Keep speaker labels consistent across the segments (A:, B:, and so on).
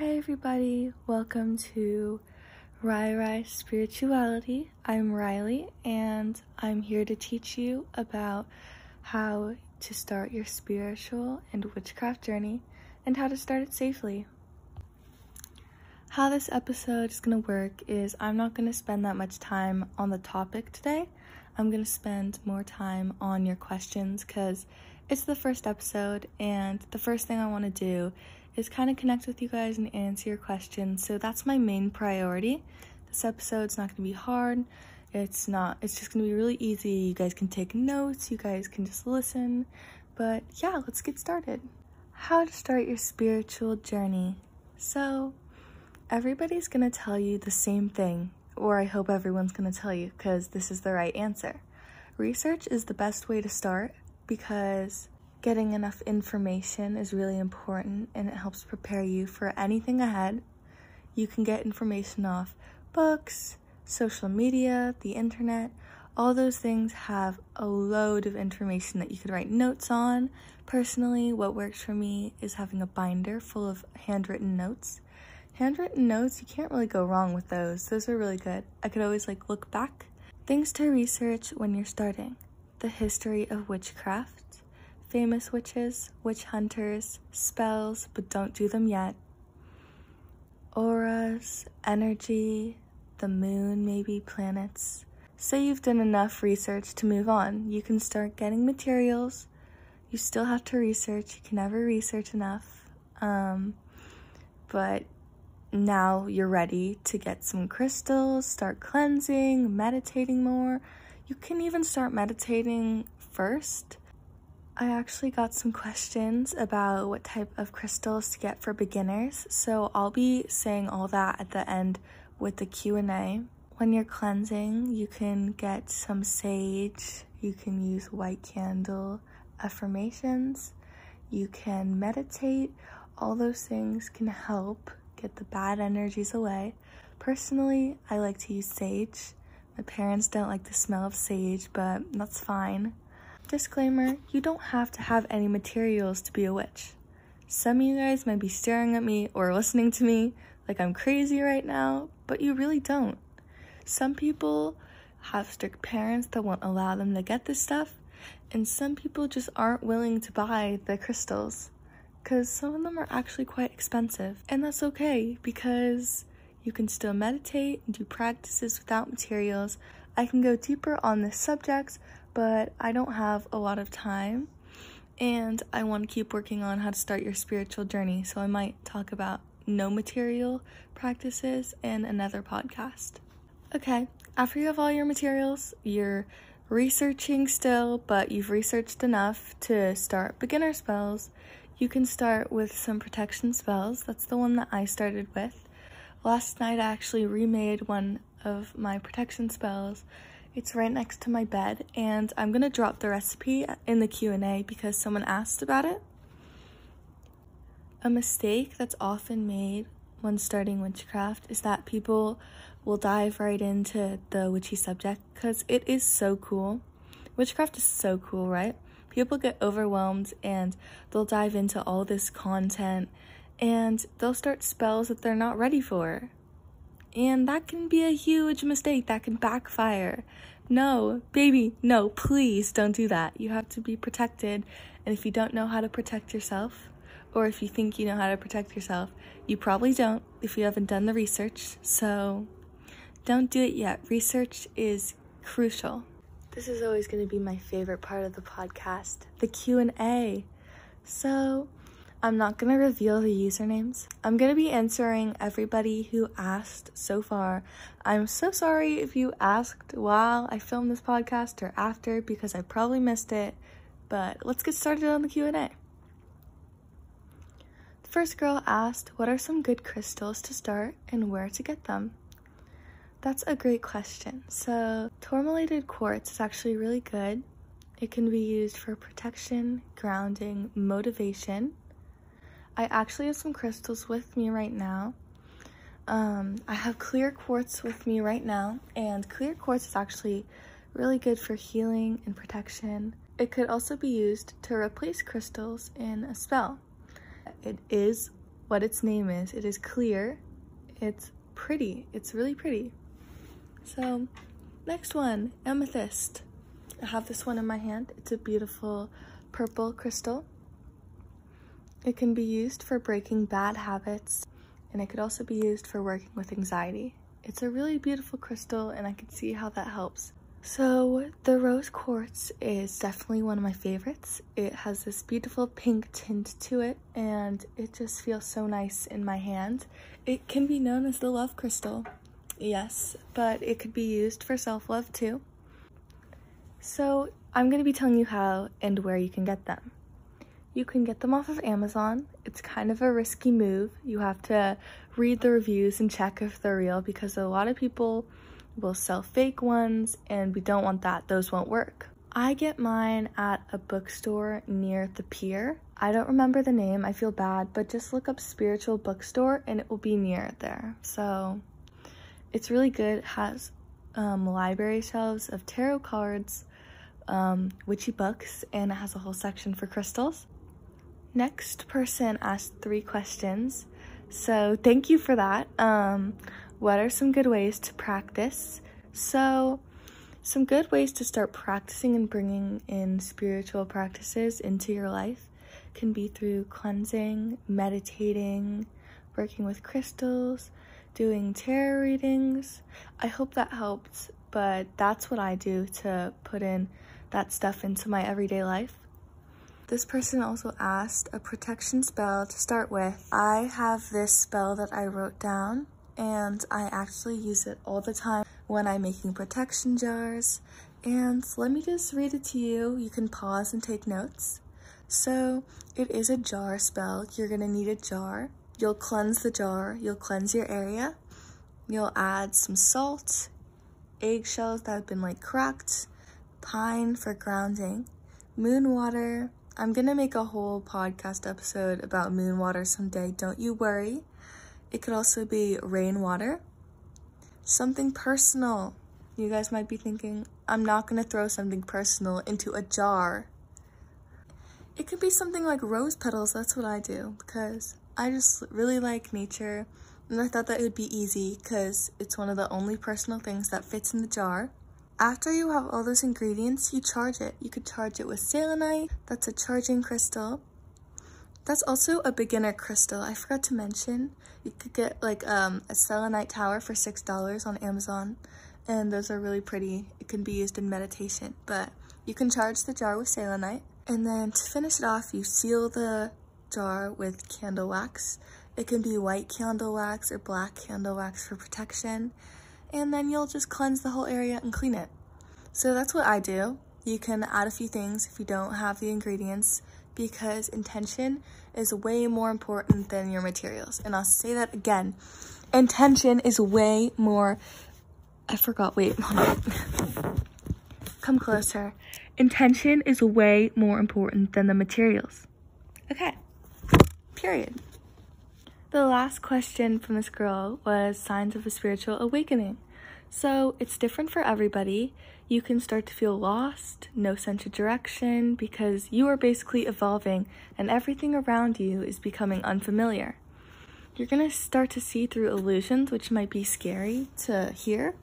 A: Hi, everybody. Welcome to Rai Rai Spirituality. I'm Riley, and I'm here to teach you about how to start your spiritual and witchcraft journey and how to start it safely. How this episode is going to work is I'm not going to spend that much time on the topic today. I'm going to spend more time on your questions because it's the first episode, and the first thing I want to do is kind of connect with you guys and answer your questions. So that's my main priority. This episode's not going to be hard. It's not, it's just going to be really easy. You guys can take notes, you guys can just listen. But yeah, let's get started. How to start your spiritual journey. So, everybody's going to tell you the same thing, or I hope everyone's going to tell you because this is the right answer. Research is the best way to start because getting enough information is really important and it helps prepare you for anything ahead. You can get information off books, social media, the internet. All those things have a load of information that you could write notes on. Personally, what works for me is having a binder full of handwritten notes handwritten notes, you can't really go wrong with those. Those are really good. I could always like look back. Things to research when you're starting. The history of witchcraft, famous witches, witch hunters, spells, but don't do them yet. Auras, energy, the moon, maybe planets. Say you've done enough research to move on. You can start getting materials. You still have to research. You can never research enough. Um, but now you're ready to get some crystals, start cleansing, meditating more. You can even start meditating first. I actually got some questions about what type of crystals to get for beginners, so I'll be saying all that at the end with the Q&A. When you're cleansing, you can get some sage, you can use white candle affirmations, you can meditate. All those things can help get the bad energies away. Personally, I like to use sage. My parents don't like the smell of sage, but that's fine. Disclaimer, you don't have to have any materials to be a witch. Some of you guys might be staring at me or listening to me like I'm crazy right now, but you really don't. Some people have strict parents that won't allow them to get this stuff, and some people just aren't willing to buy the crystals because some of them are actually quite expensive. And that's okay because you can still meditate and do practices without materials. I can go deeper on this subject, but I don't have a lot of time. And I want to keep working on how to start your spiritual journey. So I might talk about no material practices in another podcast. Okay, after you have all your materials, you're researching still, but you've researched enough to start beginner spells you can start with some protection spells. That's the one that I started with. Last night I actually remade one of my protection spells. It's right next to my bed and I'm to drop the recipe in the Q&A because someone asked about it. A mistake that's often made when starting witchcraft is that people will dive right into the witchy subject because it is so cool. Witchcraft is so cool, right? people get overwhelmed and they'll dive into all this content and they'll start spells that they're not ready for. And that can be a huge mistake that can backfire. No, baby, no, please don't do that. You have to be protected. And if you don't know how to protect yourself, or if you think you know how to protect yourself, you probably don't if you haven't done the research. So don't do it yet. Research is crucial. This is always going to be my favorite part of the podcast, the Q&A. So, I'm not going to reveal the usernames. I'm going to be answering everybody who asked so far. I'm so sorry if you asked while I filmed this podcast or after because I probably missed it. But let's get started on the Q&A. The first girl asked, "What are some good crystals to start and where to get them?" That's a great question. So, tourmalinated quartz is actually really good. It can be used for protection, grounding, motivation. I actually have some crystals with me right now. Um, I have clear quartz with me right now, and clear quartz is actually really good for healing and protection. It could also be used to replace crystals in a spell. It is what its name is. It is clear. It's pretty. It's really pretty. So, next one, amethyst. I have this one in my hand. It's a beautiful purple crystal. It can be used for breaking bad habits, and it could also be used for working with anxiety. It's a really beautiful crystal, and I can see how that helps. So, the rose quartz is definitely one of my favorites. It has this beautiful pink tint to it, and it just feels so nice in my hand. It can be known as the love crystal, yes, but it could be used for self love too. So, I'm going to be telling you how and where you can get them. You can get them off of Amazon. It's kind of a risky move. You have to read the reviews and check if they're real because a lot of people will sell fake ones and we don't want that. Those won't work. I get mine at a bookstore near the pier. I don't remember the name, I feel bad, but just look up spiritual bookstore and it will be near there. So it's really good. It has um, library shelves of tarot cards, um, witchy books, and it has a whole section for crystals. Next person asked three questions. So thank you for that. Um, what are some good ways to practice? So, some good ways to start practicing and bringing in spiritual practices into your life can be through cleansing, meditating, working with crystals, doing tarot readings. I hope that helped, but that's what I do to put in that stuff into my everyday life. This person also asked a protection spell to start with. I have this spell that I wrote down and I actually use it all the time when I'm making protection jars. And let me just read it to you. You can pause and take notes. So it is a jar spell. You're gonna need a jar. You'll cleanse the jar. You'll cleanse your area. You'll add some salt, eggshells that have been like cracked, pine for grounding, moon water. I'm gonna make a whole podcast episode about moon water someday. Don't you worry. It could also be rainwater, something personal. You guys might be thinking, I'm not to throw something personal into a jar. It could be something like rose petals. That's what I do because I just really like nature. And I thought that it would be easy because it's one of the only personal things that fits in the jar. After you have all those ingredients, you charge it. You could charge it with selenite, that's a charging crystal. That's also a beginner crystal. I forgot to mention. You could get like um, a selenite tower for $6 on Amazon. And those are really pretty. It can be used in meditation. But you can charge the jar with selenite. And then to finish it off, you seal the jar with candle wax. It can be white candle wax or black candle wax for protection. And then you'll just cleanse the whole area and clean it. So that's what I do. You can add a few things if you don't have the ingredients because intention is way more important than your materials. And I'll say that again. Intention is way more, I forgot, wait, Come closer. Intention is way more important than the materials. Okay, period. The last question from this girl was signs of a spiritual awakening. So it's different for everybody you can start to feel lost, no sense of direction, because you are basically evolving and everything around you is becoming unfamiliar. You're to start to see through illusions, which might be scary to hear,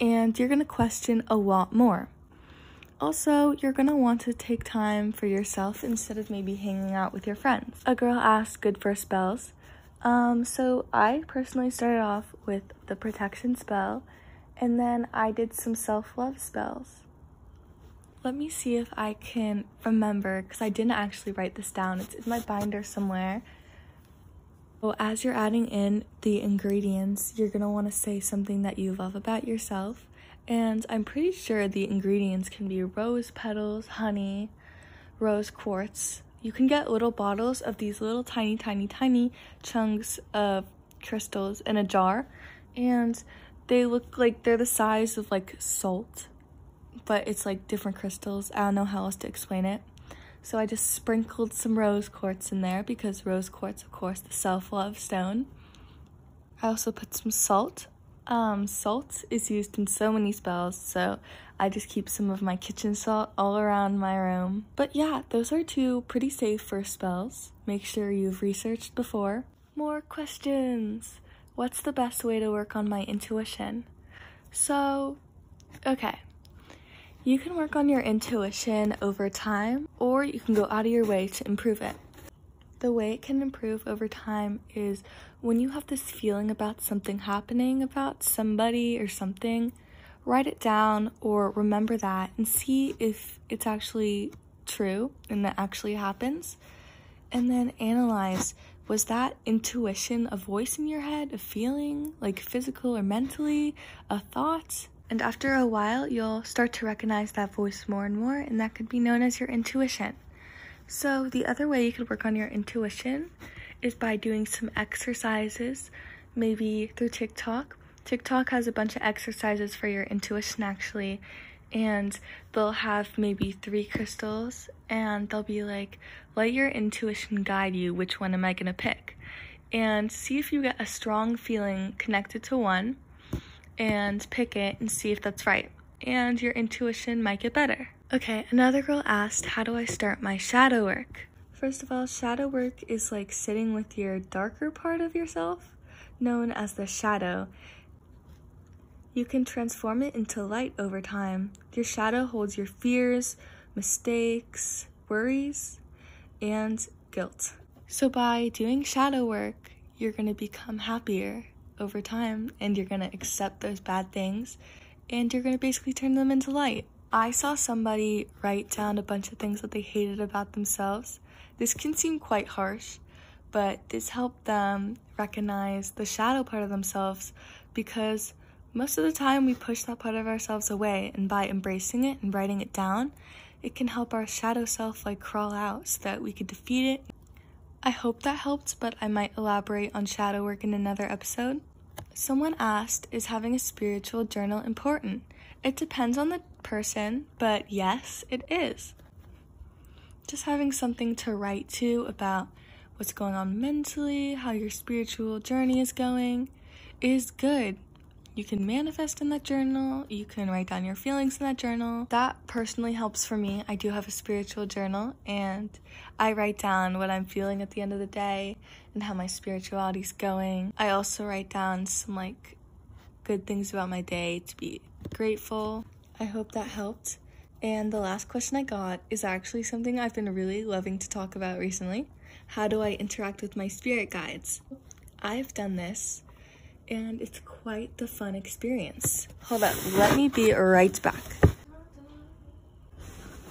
A: and you're to question a lot more. Also, you're to want to take time for yourself instead of maybe hanging out with your friends. A girl asked good for spells. Um, so I personally started off with the protection spell and then I did some self love spells. Let me see if I can remember because I didn't actually write this down. It's in my binder somewhere. So, as you're adding in the ingredients, you're gonna wanna say something that you love about yourself. And I'm pretty sure the ingredients can be rose petals, honey, rose quartz. You can get little bottles of these little tiny, tiny, tiny chunks of crystals in a jar. And they look like they're the size of like salt, but it's like different crystals. I don't know how else to explain it. So I just sprinkled some rose quartz in there because rose quartz, of course, the self-love stone. I also put some salt. Um, salt is used in so many spells, so I just keep some of my kitchen salt all around my room. But yeah, those are two pretty safe first spells. Make sure you've researched before. More questions. What's the best way to work on my intuition? So, okay. You can work on your intuition over time, or you can go out of your way to improve it. The way it can improve over time is when you have this feeling about something happening, about somebody or something, write it down or remember that and see if it's actually true and that actually happens. And then analyze was that intuition a voice in your head, a feeling, like physical or mentally, a thought? And after a while, you'll start to recognize that voice more and more, and that could be known as your intuition. So, the other way you could work on your intuition is by doing some exercises, maybe through TikTok. TikTok has a bunch of exercises for your intuition actually, and they'll have maybe three crystals, and they'll be like, let your intuition guide you. Which one am I going to pick? And see if you get a strong feeling connected to one, and pick it and see if that's right. And your intuition might get better. Okay, another girl asked, How do I start my shadow work? First of all, shadow work is like sitting with your darker part of yourself, known as the shadow. You can transform it into light over time. Your shadow holds your fears, mistakes, worries, and guilt. So, by doing shadow work, you're going to become happier over time and you're going to accept those bad things and you're going to basically turn them into light. I saw somebody write down a bunch of things that they hated about themselves this can seem quite harsh, but this helped them recognize the shadow part of themselves because most of the time we push that part of ourselves away, and by embracing it and writing it down, it can help our shadow self like crawl out so that we could defeat it. I hope that helped, but I might elaborate on shadow work in another episode. Someone asked, Is having a spiritual journal important? It depends on the person, but yes, it is just having something to write to about what's going on mentally, how your spiritual journey is going, is good. You can manifest in that journal, you can write down your feelings in that journal. That personally helps for me. I do have a spiritual journal and I write down what I'm feeling at the end of the day and how my spirituality is going. I also write down some like good things about my day to be grateful. I hope that helped. And the last question I got is actually something I've been really loving to talk about recently. How do I interact with my spirit guides? I've done this and it's quite the fun experience. Hold up, let me be right back.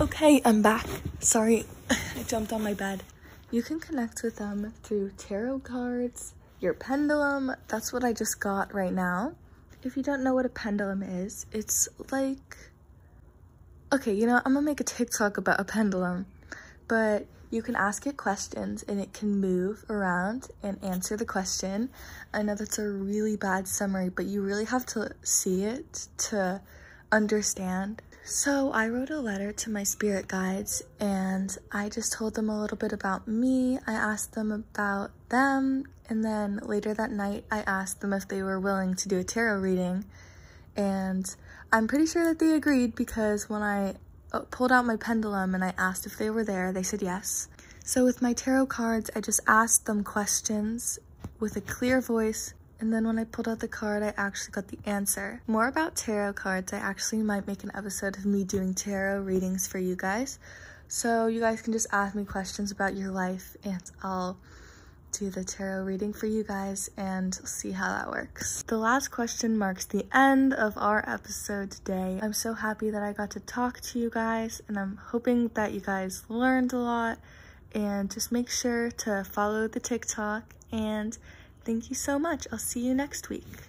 A: Okay, I'm back. Sorry, I jumped on my bed. You can connect with them through tarot cards, your pendulum. That's what I just got right now. If you don't know what a pendulum is, it's like Okay, you know, I'm gonna make a TikTok about a pendulum, but you can ask it questions and it can move around and answer the question. I know that's a really bad summary, but you really have to see it to understand. So I wrote a letter to my spirit guides and I just told them a little bit about me. I asked them about them and then later that night I asked them if they were willing to do a tarot reading and I'm pretty sure that they agreed because when I Uh, pulled out my pendulum and I asked if they were there, they said yes. So with my tarot cards, I just asked them questions with a clear voice and then when I pulled out the card, I actually got the answer. More about tarot cards, I actually might make an episode of me doing tarot readings for you guys. So you guys can just ask me questions about your life and I'll do the tarot reading for you guys and see how that works. The last question marks the end of our episode today. I'm so happy that I got to talk to you guys and I'm hoping that you guys learned a lot and just make sure to follow the TikTok and thank you so much. I'll see you next week.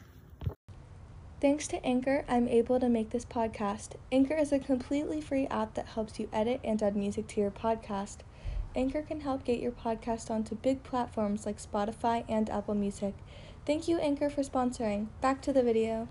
A: Thanks to Anchor, I'm able to make this podcast. Anchor is a completely free app that helps you edit and add music to your podcast. Anchor can help get your podcast onto big platforms like Spotify and Apple Music. Thank you, Anchor, for sponsoring. Back to the video.